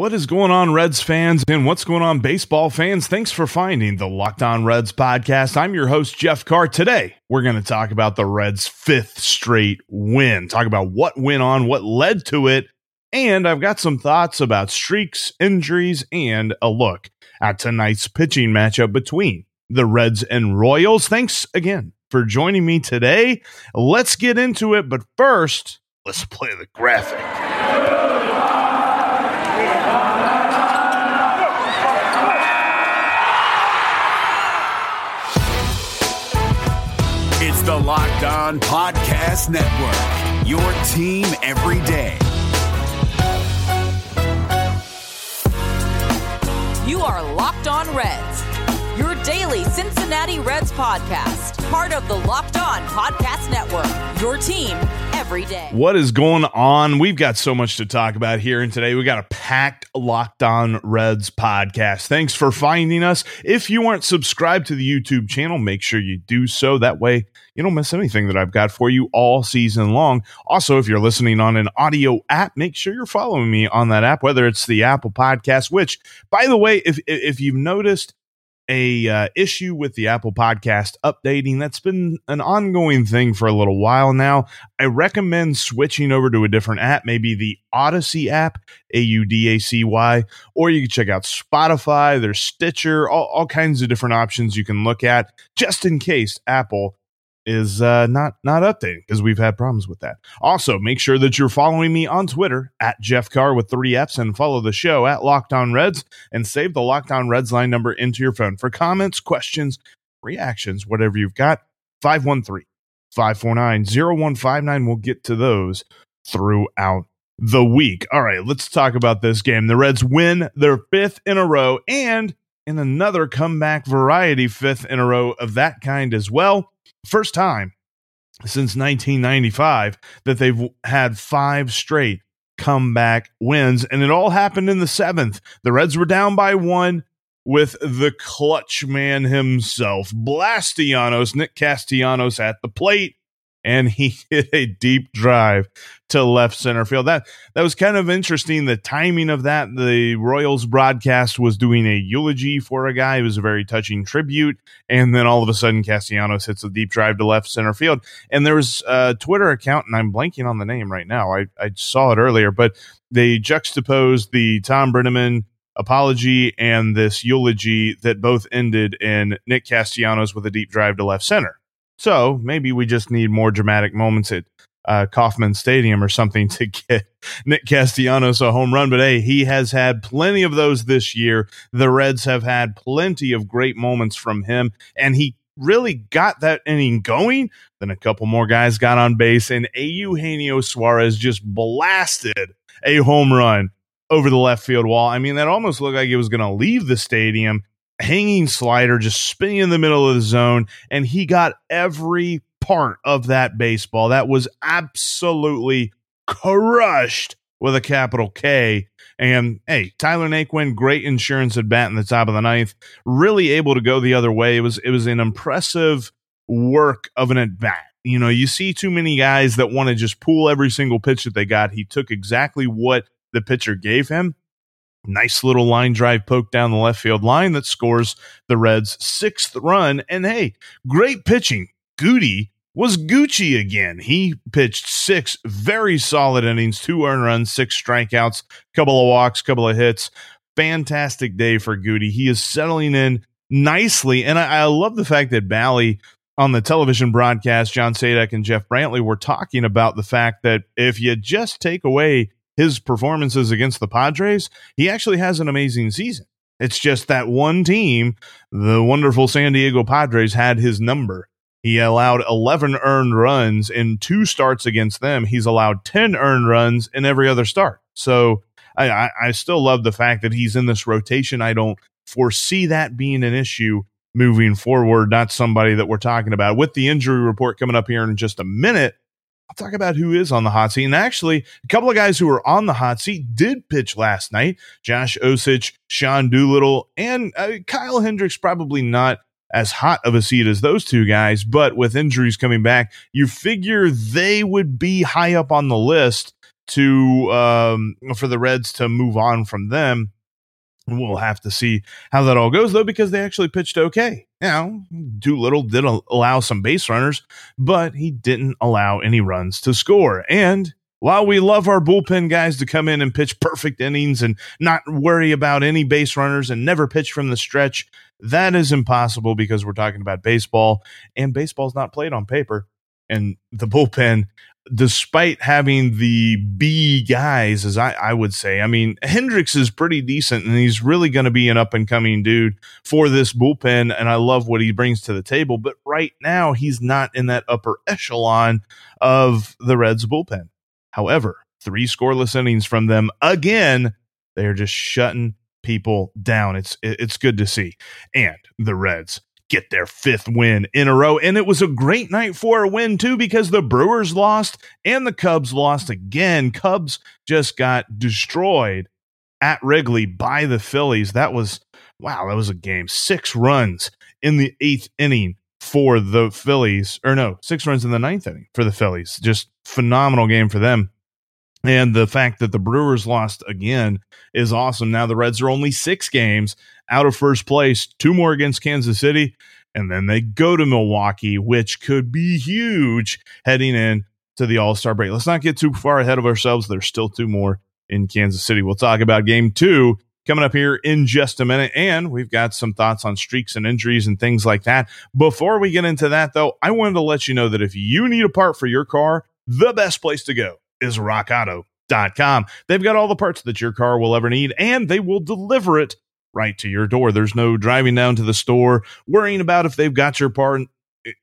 What is going on, Reds fans, and what's going on, baseball fans? Thanks for finding the Locked On Reds podcast. I'm your host, Jeff Carr. Today, we're going to talk about the Reds' fifth straight win, talk about what went on, what led to it, and I've got some thoughts about streaks, injuries, and a look at tonight's pitching matchup between the Reds and Royals. Thanks again for joining me today. Let's get into it, but first, let's play the graphic. It's the Locked On Podcast Network, your team every day. You are Locked On Reds, daily Cincinnati Reds podcast, part of the Locked On Podcast Network, your team every day. What is going on? We've got so much to talk about here and today. We got a packed Locked On Reds podcast. Thanks for finding us. If you aren't subscribed to the YouTube channel, make sure you do so. That way you don't miss anything that I've got for you all season long. Also, if you're listening on an audio app, make sure you're following me on that app, whether it's the Apple Podcast, which by the way, if if you've noticed a uh, issue with the Apple Podcast updating. That's been an ongoing thing for a little while now. I recommend switching over to a different app, maybe the Audacy app, A U D A C Y, or you can check out Spotify, there's Stitcher, all, all kinds of different options you can look at just in case Apple is uh, not not updating because we've had problems with that. Also, make sure that you're following me on Twitter at Jeff Carr with three F's and follow the show at Locked On Reds and save the Locked On Reds line number into your phone for comments, questions, reactions, whatever you've got. 513 549 0159. We'll get to those throughout the week. All right, let's talk about this game. The Reds win their fifth in a row and in another comeback variety fifth in a row of that kind as well. First time since 1995 that they've had five straight comeback wins, and it all happened in the seventh. The Reds were down by one with the clutch man himself, Blastellanos, Nick Castellanos at the plate and he hit a deep drive to left center field. That that was kind of interesting. The timing of that, the Royals broadcast was doing a eulogy for a guy. It was a very touching tribute, and then all of a sudden, Castellanos hits a deep drive to left center field. And there was a Twitter account, and I'm blanking on the name right now. I I saw it earlier, but they juxtaposed the Tom Brennaman apology and this eulogy that both ended in Nick Castellanos with a deep drive to left center. So maybe we just need more dramatic moments at uh, Kauffman Stadium or something to get Nick Castellanos a home run. But hey, he has had plenty of those this year. The Reds have had plenty of great moments from him, and he really got that inning going. Then a couple more guys got on base, and Eugenio Suarez just blasted a home run over the left field wall. I mean, that almost looked like it was going to leave the stadium hanging slider just spinning in the middle of the zone, and he got every part of that baseball. That was absolutely crushed with a capital K. And hey, Tyler Naquin, great insurance at bat in the top of the ninth, really able to go the other way. It was it was an impressive work of an at bat. You know, you see too many guys that want to just pull every single pitch that they got. He took exactly what the pitcher gave him Nice little line drive poke down the left field line that scores the Reds' sixth run. And hey, great pitching. Goody was Gucci again. He pitched six very solid innings, two earned runs, six strikeouts, couple of walks, couple of hits. Fantastic day for Goody. He is settling in nicely. And I, I love the fact that Bally on the television broadcast, John Sadak and Jeff Brantley were talking about the fact that if you just take away his performances against the Padres, he actually has an amazing season. It's just that one team, the wonderful San Diego Padres, had his number. He allowed 11 earned runs in two starts against them. He's allowed 10 earned runs in every other start. So I, I, still love the fact that he's in this rotation. I don't foresee that being an issue moving forward. Not somebody that we're talking about. With the injury report coming up here in just a minute, I'll talk about who is on the hot seat. And actually, a couple of guys who were on the hot seat did pitch last night. Josh Osich, Sean Doolittle, and uh, Kyle Hendricks probably not as hot of a seat as those two guys, but with injuries coming back, you figure they would be high up on the list to um, for the Reds to move on from them. We'll have to see how that all goes, though, because they actually pitched okay. Now, Doolittle did allow some base runners, but he didn't allow any runs to score. And while we love our bullpen guys to come in and pitch perfect innings and not worry about any base runners and never pitch from the stretch, that is impossible because we're talking about baseball, and baseball's not played on paper. And the bullpen despite having the B guys, as I, I would say, I mean, Hendrix is pretty decent and he's really going to be an up and coming dude for this bullpen. And I love what he brings to the table. But right now, he's not in that upper echelon of the Reds bullpen. However, three scoreless innings from them again. They're just shutting people down. It's it's good to see. And the Reds get their fifth win in a row. And it was a great night for a win, too, because the Brewers lost and the Cubs lost again. Cubs just got destroyed at Wrigley by the Phillies. That was, wow, that was a game. Six runs in the eighth inning for the Phillies, or no, six runs in the ninth inning for the Phillies. Just phenomenal game for them. And the fact that the Brewers lost again is awesome. Now the Reds are only six games out of first place, two more against Kansas City, and then they go to Milwaukee, which could be huge heading in to the All Star break. Let's not get too far ahead of ourselves. There's still two more in Kansas City. We'll talk about game two coming up here in just a minute. And we've got some thoughts on streaks and injuries and things like that. Before we get into that, though, I wanted to let you know that if you need a part for your car, the best place to go is rockauto.com. They've got all the parts that your car will ever need, and they will deliver it right to your door. There's no driving down to the store, worrying about if they've got your part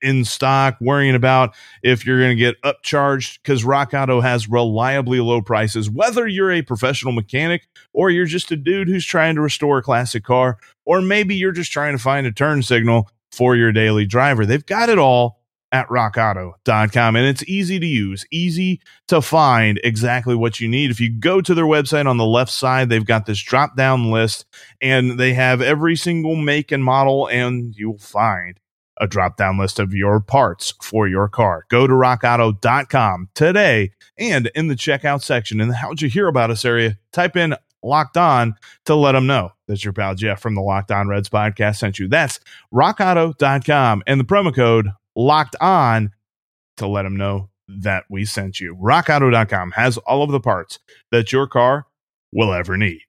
in stock, worrying about if you're going to get upcharged because Rock Auto has reliably low prices. Whether you're a professional mechanic or you're just a dude who's trying to restore a classic car, or maybe you're just trying to find a turn signal for your daily driver, they've got it all at rockauto.com. And it's easy to use, easy to find exactly what you need. If you go to their website on the left side, they've got this drop down list and they have every single make and model, and you'll find a drop down list of your parts for your car. Go to rockauto.com today and in the checkout section in the How'd You Hear About Us area, type in locked on to let them know that your pal Jeff from the Locked On Reds podcast sent you. That's rockauto.com and the promo code locked on to let them know that we sent you. RockAuto.com has all of the parts that your car will ever need.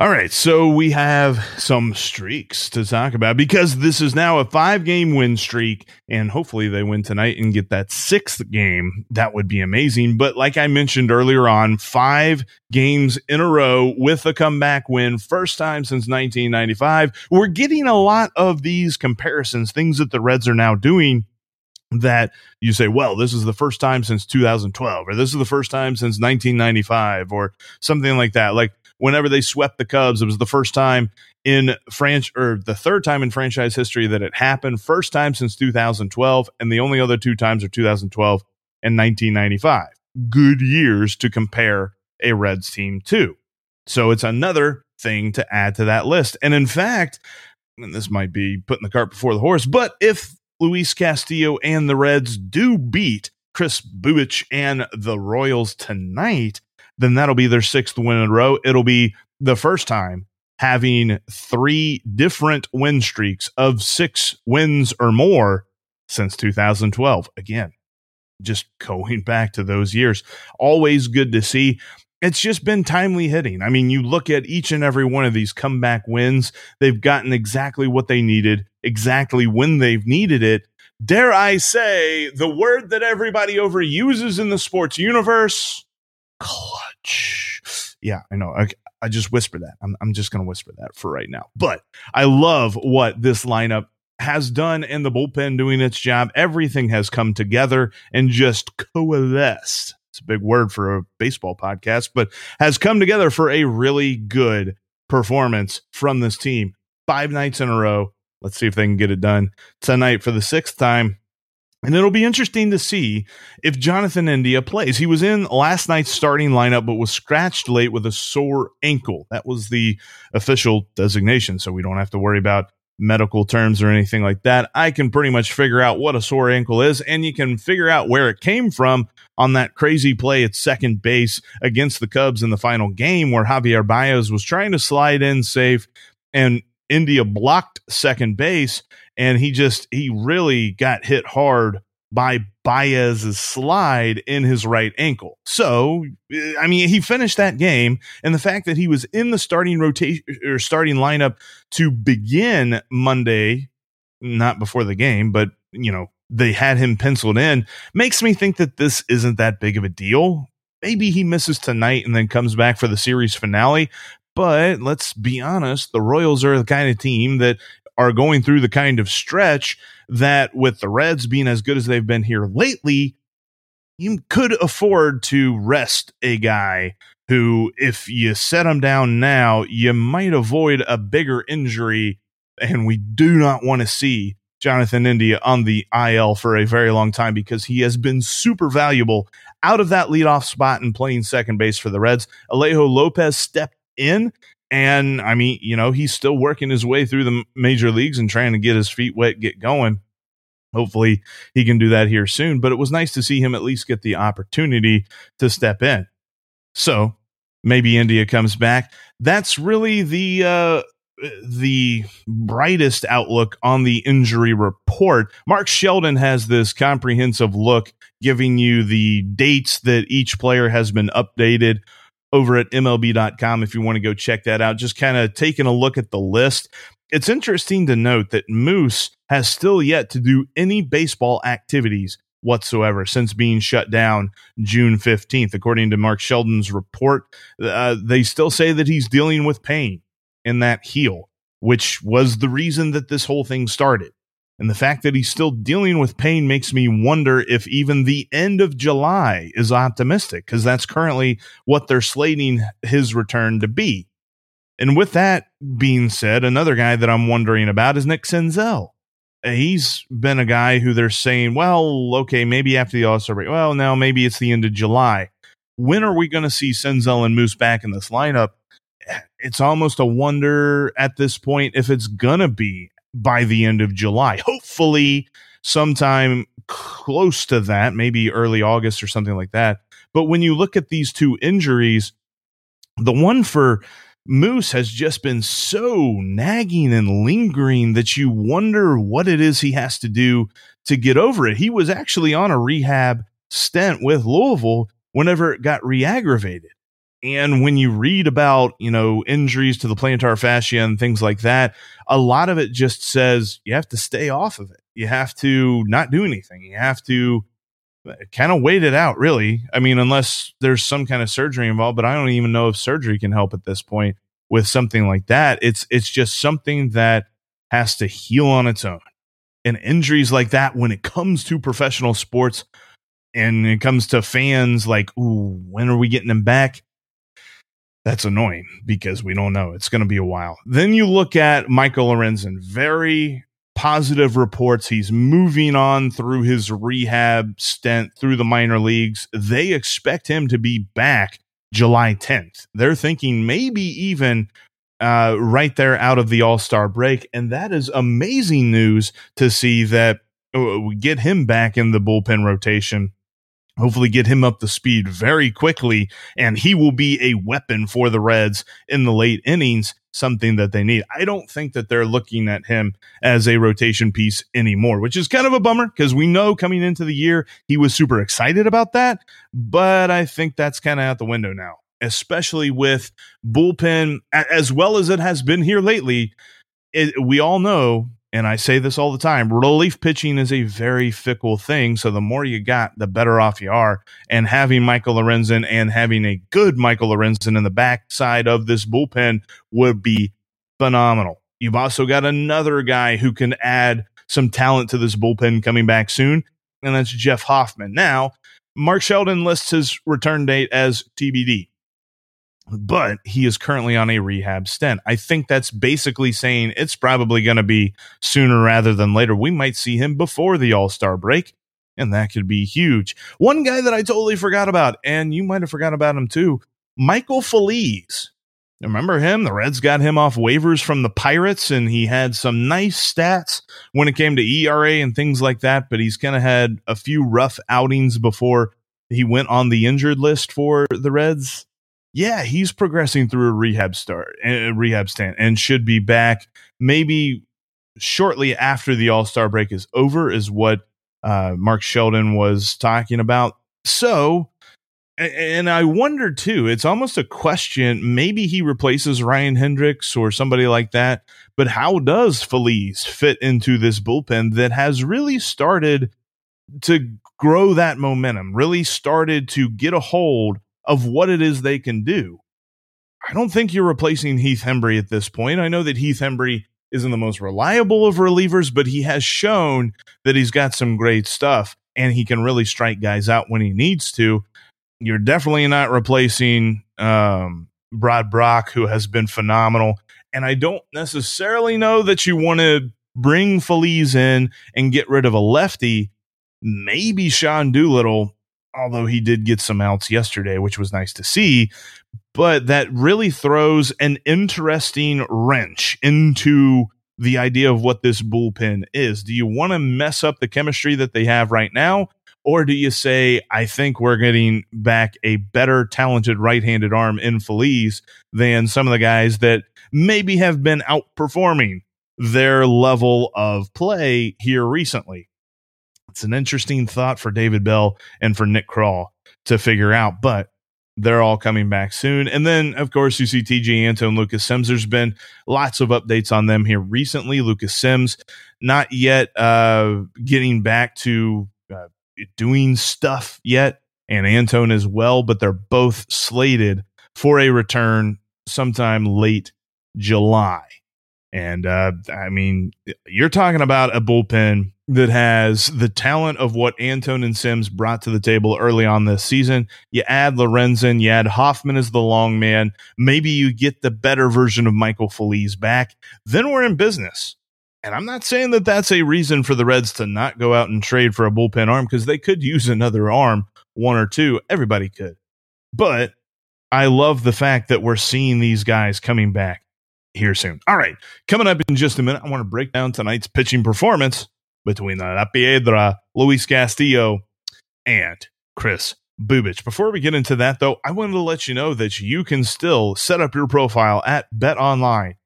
All right, so we have some streaks to talk about because this is now a five game win streak, and hopefully they win tonight and get that sixth game. That would be amazing. But like I mentioned earlier on, five games in a row with a comeback win, first time since 1995. We're getting a lot of these comparisons, things that the Reds are now doing that you say, well, this is the first time since 2012, or this is the first time since 1995, or something like that. Like whenever they swept the Cubs. It was the first time in French or the third time in franchise history that it happened. First time since 2012, and the only other two times are 2012 and 1995. Good years to compare a Reds team to. So it's another thing to add to that list. And in fact, and this might be putting the cart before the horse, but if Luis Castillo and the Reds do beat Kris Bubic and the Royals tonight, then that'll be their sixth win in a row. It'll be the first time having three different win streaks of six wins or more since 2012. Again, just going back to those years. Always good to see. It's just been timely hitting. I mean, you look at each and every one of these comeback wins, they've gotten exactly what they needed, exactly when they've needed it. Dare I say the word that everybody overuses in the sports universe clutch. Yeah, I know. I, I just whisper that. I'm, I'm just going to whisper that for right now. But I love what this lineup has done and the bullpen doing its job. Everything has come together and just coalesced. It's a big word for a baseball podcast, but has come together for a really good performance from this team. Five nights in a row. Let's see if they can get it done tonight for the sixth time. And it'll be interesting to see if Jonathan India plays. He was in last night's starting lineup, but was scratched late with a sore ankle. That was the official designation. So we don't have to worry about medical terms or anything like that. I can pretty much figure out what a sore ankle is, and you can figure out where it came from on that crazy play at second base against the Cubs in the final game where Javier Baez was trying to slide in safe and India blocked second base and he just he really got hit hard by Baez's slide in his right ankle. So, eh, I mean, he finished that game, and the fact that he was in the starting rotation or starting lineup to begin Monday, not before the game, but you know, they had him penciled in, makes me think that this isn't that big of a deal. Maybe he misses tonight and then comes back for the series finale. But let's be honest, the Royals are the kind of team that are going through the kind of stretch that with the Reds being as good as they've been here lately, you could afford to rest a guy who, if you set him down now, you might avoid a bigger injury. And we do not want to see Jonathan India on the IL for a very long time because he has been super valuable out of that leadoff spot and playing second base for the Reds. Alejo Lopez stepped in and I mean, you know, he's still working his way through the major leagues and trying to get his feet wet, get going. Hopefully he can do that here soon. But it was nice to see him at least get the opportunity to step in. So maybe India comes back. That's really the uh the brightest outlook on the injury report. Mark Sheldon has this comprehensive look giving you the dates that each player has been updated over at MLB.com if you want to go check that out. Just kind of taking a look at the list. It's interesting to note that Moose has still yet to do any baseball activities whatsoever since being shut down June 15th. According to Mark Sheldon's report, uh, they still say that he's dealing with pain in that heel, which was the reason that this whole thing started. And the fact that he's still dealing with pain makes me wonder if even the end of July is optimistic, because that's currently what they're slating his return to be. And with that being said, another guy that I'm wondering about is Nick Senzel. He's been a guy who they're saying, well, okay, maybe after the All Star break. Well, now maybe it's the end of July. When are we going to see Senzel and Moose back in this lineup? It's almost a wonder at this point if it's going to be by the end of July. Hopefully, sometime close to that, maybe early August or something like that. But when you look at these two injuries, the one for Moose has just been so nagging and lingering that you wonder what it is he has to do to get over it. He was actually on a rehab stint with Louisville whenever it got re aggravated. And when you read about, you know, injuries to the plantar fascia and things like that, a lot of it just says you have to stay off of it. You have to not do anything. You have to uh, kind of wait it out, really. I mean, unless there's some kind of surgery involved, but I don't even know if surgery can help at this point with something like that. It's it's just something that has to heal on its own. And injuries like that, when it comes to professional sports and it comes to fans, like, ooh, when are we getting them back? That's annoying because we don't know. It's going to be a while. Then you look at Michael Lorenzen, very positive reports. He's moving on through his rehab stint through the minor leagues. They expect him to be back July 10th. They're thinking maybe even uh, right there out of the All Star break. And that is amazing news to see that uh, we get him back in the bullpen rotation hopefully get him up to speed very quickly and he will be a weapon for the Reds in the late innings something that they need. I don't think that they're looking at him as a rotation piece anymore, which is kind of a bummer because we know coming into the year he was super excited about that, but I think that's kind of out the window now, especially with bullpen as well as it has been here lately. It, we all know and I say this all the time relief pitching is a very fickle thing. So the more you got, the better off you are. And having Michael Lorenzen and having a good Michael Lorenzen in the backside of this bullpen would be phenomenal. You've also got another guy who can add some talent to this bullpen coming back soon, and that's Jeff Hoffman. Now, Mark Sheldon lists his return date as TBD but he is currently on a rehab stent. I think that's basically saying it's probably going to be sooner rather than later. We might see him before the All Star break, and that could be huge. One guy that I totally forgot about, and you might have forgot about him too, Michael Feliz. Remember him? The Reds got him off waivers from the Pirates, and he had some nice stats when it came to ERA and things like that. But he's kind of had a few rough outings before he went on the injured list for the Reds yeah, he's progressing through a rehab start, a rehab stand, and should be back maybe shortly after the All Star break is over, is what uh, Mark Sheldon was talking about. So, and I wonder too, it's almost a question. Maybe he replaces Ryan Hendrix or somebody like that. But how does Feliz fit into this bullpen that has really started to grow that momentum, really started to get a hold of what it is they can do. I don't think you're replacing Heath Hembree at this point. I know that Heath Hembree isn't the most reliable of relievers, but he has shown that he's got some great stuff and he can really strike guys out when he needs to. You're definitely not replacing um, Brad Brach, who has been phenomenal. And I don't necessarily know that you want to bring Feliz in and get rid of a lefty. Maybe Sean Doolittle although he did get some outs yesterday, which was nice to see. But that really throws an interesting wrench into the idea of what this bullpen is. Do you want to mess up the chemistry that they have right now? Or do you say, I think we're getting back a better talented right handed arm in Feliz than some of the guys that maybe have been outperforming their level of play here recently? It's an interesting thought for David Bell and for Nick Krall to figure out, but they're all coming back soon. And then, of course, you see Tejay Antone, Lucas Sims. There's been lots of updates on them here recently. Lucas Sims, not yet uh, getting back to uh, doing stuff yet, and Antone as well, but they're both slated for a return sometime late July. And uh, I mean, you're talking about a bullpen that has the talent of what Antone and Sims brought to the table early on this season. You add Lorenzen, you add Hoffman as the long man. Maybe you get the better version of Michael Feliz back. Then we're in business. And I'm not saying that that's a reason for the Reds to not go out and trade for a bullpen arm because they could use another arm, one or two. Everybody could. But I love the fact that we're seeing these guys coming back here soon. All right. Coming up in just a minute, I want to break down tonight's pitching performance between La Piedra, Luis Castillo, and Kris Bubic. Before we get into that, though, I wanted to let you know that you can still set up your profile at betonline.ag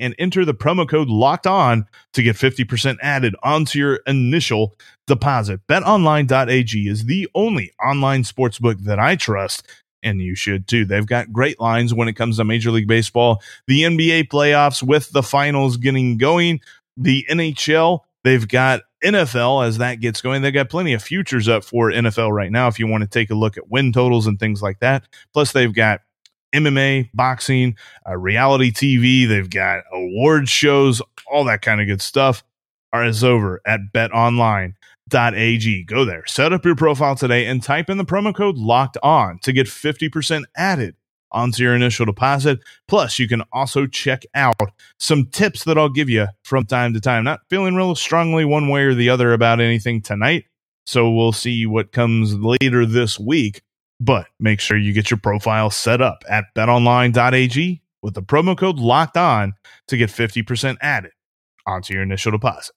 and enter the promo code locked on to get 50% added onto your initial deposit. BetOnline.ag is the only online sportsbook that I trust and you should too. They've got great lines when it comes to Major League Baseball, the NBA playoffs with the finals getting going, the NHL They've got NFL as that gets going. They've got plenty of futures up for NFL right now if you want to take a look at win totals and things like that. Plus, they've got MMA, boxing, uh, reality TV. They've got award shows, all that kind of good stuff. Are is over at betonline.ag. Go there, set up your profile today, and type in the promo code locked on to get 50% added onto your initial deposit. Plus, you can also check out some tips that I'll give you from time to time. Not feeling real strongly one way or the other about anything tonight. So we'll see what comes later this week. But make sure you get your profile set up at betonline.ag with the promo code locked on to get 50% added onto your initial deposit.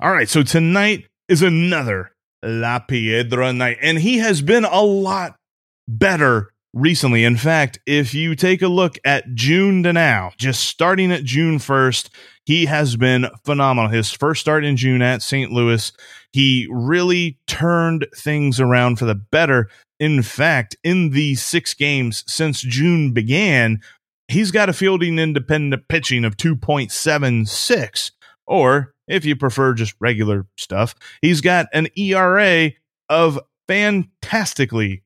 All right. So tonight, is another La Piedra night. And he has been a lot better recently. In fact, if you take a look at June to now, just starting at June 1st, he has been phenomenal. His first start in June at St. Louis, he really turned things around for the better. In fact, in the six games since June began, he's got a fielding independent pitching of 2.76. Or if you prefer just regular stuff, he's got an ERA of fantastically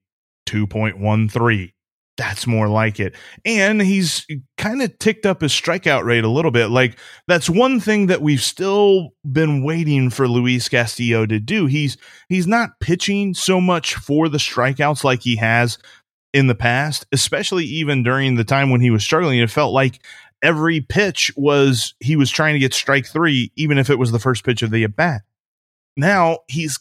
2.13. That's more like it. And he's kind of ticked up his strikeout rate a little bit. Like, that's one thing that we've still been waiting for Luis Castillo to do. He's he's not pitching so much for the strikeouts like he has in the past, especially even during the time when he was struggling. It felt like every pitch was he was trying to get strike three, even if it was the first pitch of the at bat. Now he's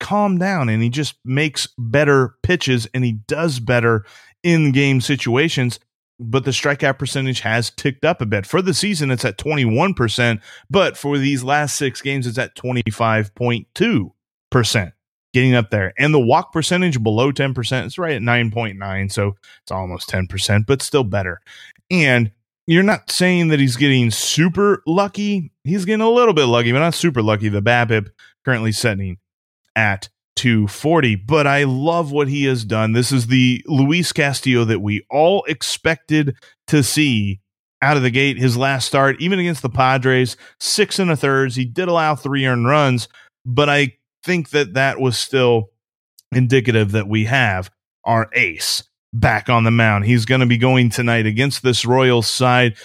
calmed down and he just makes better pitches and he does better in game situations. But the strikeout percentage has ticked up a bit. For the season, it's at 21%, but for these last six games, it's at 25.2%, getting up there. And the walk percentage below 10%, it's right at 9.9. So it's almost 10%, but still better. And you're not saying that he's getting super lucky. He's getting a little bit lucky, but not super lucky. The BABIP currently setting at 240. But I love what he has done. This is the Luis Castillo that we all expected to see out of the gate. His last start, even against the Padres, six and a thirds. He did allow three earned runs, but I think that that was still indicative that we have our ace back on the mound. He's going to be going tonight against this Royals side.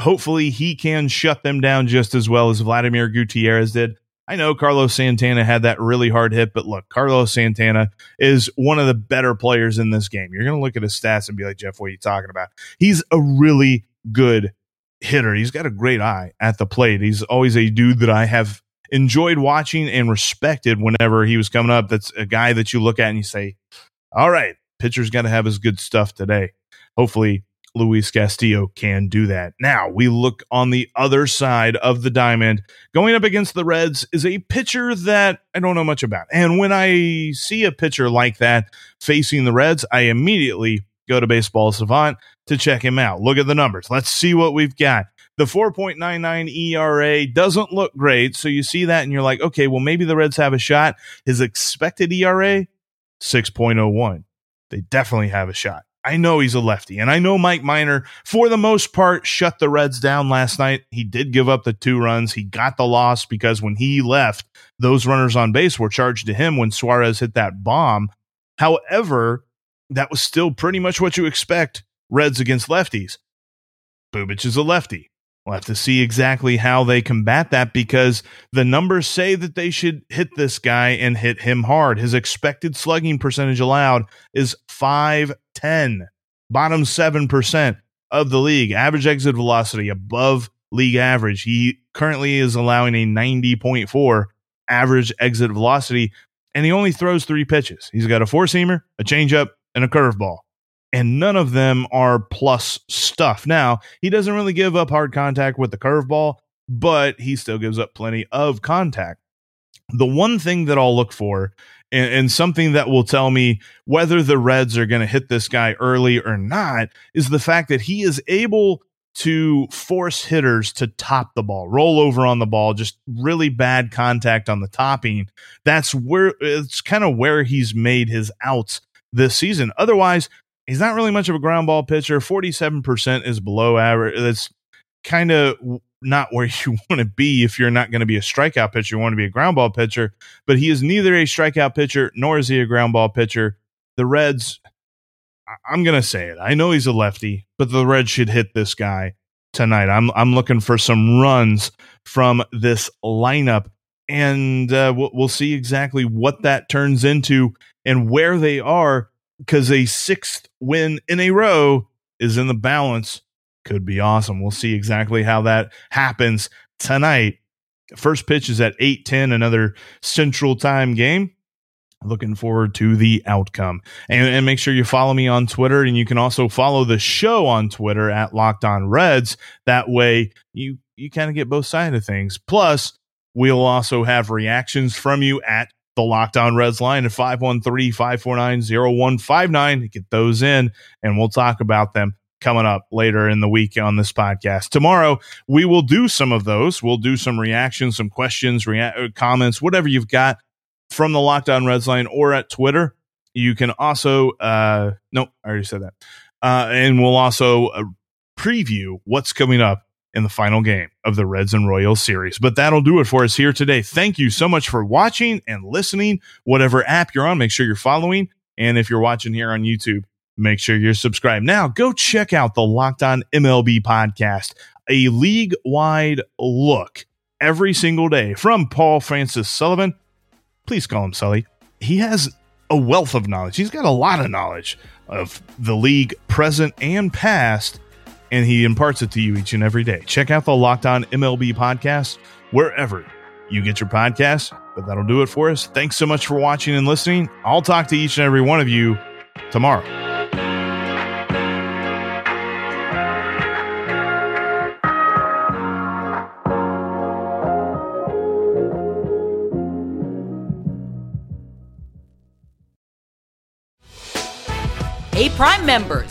Hopefully, he can shut them down just as well as Vladimir Gutierrez did. I know Carlos Santana had that really hard hit, but look, Carlos Santana is one of the better players in this game. You're going to look at his stats and be like, Jeff, what are you talking about? He's a really good hitter. He's got a great eye at the plate. He's always a dude that I have enjoyed watching and respected whenever he was coming up. That's a guy that you look at and you say, all right, pitcher's got to have his good stuff today. Hopefully, Luis Castillo can do that. Now we look on the other side of the diamond. Going up against the Reds is a pitcher that I don't know much about. And when I see a pitcher like that facing the Reds, I immediately go to Baseball Savant to check him out. Look at the numbers. Let's see what we've got. The 4.99 ERA doesn't look great. So you see that and you're like, okay, well, maybe the Reds have a shot. His expected ERA, 6.01. They definitely have a shot. I know he's a lefty, and I know Mike Minor, for the most part, shut the Reds down last night. He did give up the two runs. He got the loss because when he left, those runners on base were charged to him when Suarez hit that bomb. However, that was still pretty much what you expect Reds against lefties. Bubic is a lefty. We'll have to see exactly how they combat that because the numbers say that they should hit this guy and hit him hard. His expected slugging percentage allowed is 510, bottom 7% of the league. Average exit velocity above league average. He currently is allowing a 90.4 average exit velocity, and he only throws three pitches. He's got a four seamer, a changeup, and a curveball and none of them are plus stuff. Now, he doesn't really give up hard contact with the curveball, but he still gives up plenty of contact. The one thing that I'll look for, and, and something that will tell me whether the Reds are going to hit this guy early or not, is the fact that he is able to force hitters to top the ball, roll over on the ball, just really bad contact on the topping. That's where it's kind of where he's made his outs this season. Otherwise, he's not really much of a ground ball pitcher. 47% is below average. That's kind of not where you want to be if you're not going to be a strikeout pitcher. You want to be a ground ball pitcher, but he is neither a strikeout pitcher nor is he a ground ball pitcher. The Reds, I'm going to say it. I know he's a lefty, but the Reds should hit this guy tonight. I'm I'm looking for some runs from this lineup, and uh, we'll, we'll see exactly what that turns into and where they are because a sixth win in a row is in the balance. Could be awesome. We'll see exactly how that happens tonight. First pitch is at 8:10, another central time game. Looking forward to the outcome. And, and, make sure you follow me on Twitter. And you can also follow the show on Twitter at Locked On Reds. That way you you kind of get both sides of things. Plus, We'll also have reactions from you at the Locked On Reds line at 513 549 0159. Get those in, and we'll talk about them coming up later in the week on this podcast. Tomorrow, we will do some of those. We'll do some reactions, some questions, rea- comments, whatever you've got from the Locked On Reds line or at Twitter. You can also, uh, no, I already said that. Uh, and we'll also uh, preview what's coming up in the final game of the Reds and Royals series. But that'll do it for us here today. Thank you so much for watching and listening. Whatever app you're on, make sure you're following. And if you're watching here on YouTube, make sure you're subscribed. Now go check out the Locked On MLB podcast, a league wide look every single day from Paul Francis Sullivan. Please call him Sully. He has a wealth of knowledge. He's got a lot of knowledge of the league present and past and he imparts it to you each and every day. Check out the Locked On MLB podcast wherever you get your podcasts. But that'll do it for us. Thanks so much for watching and listening. I'll talk to each and every one of you tomorrow. Hey, Prime members,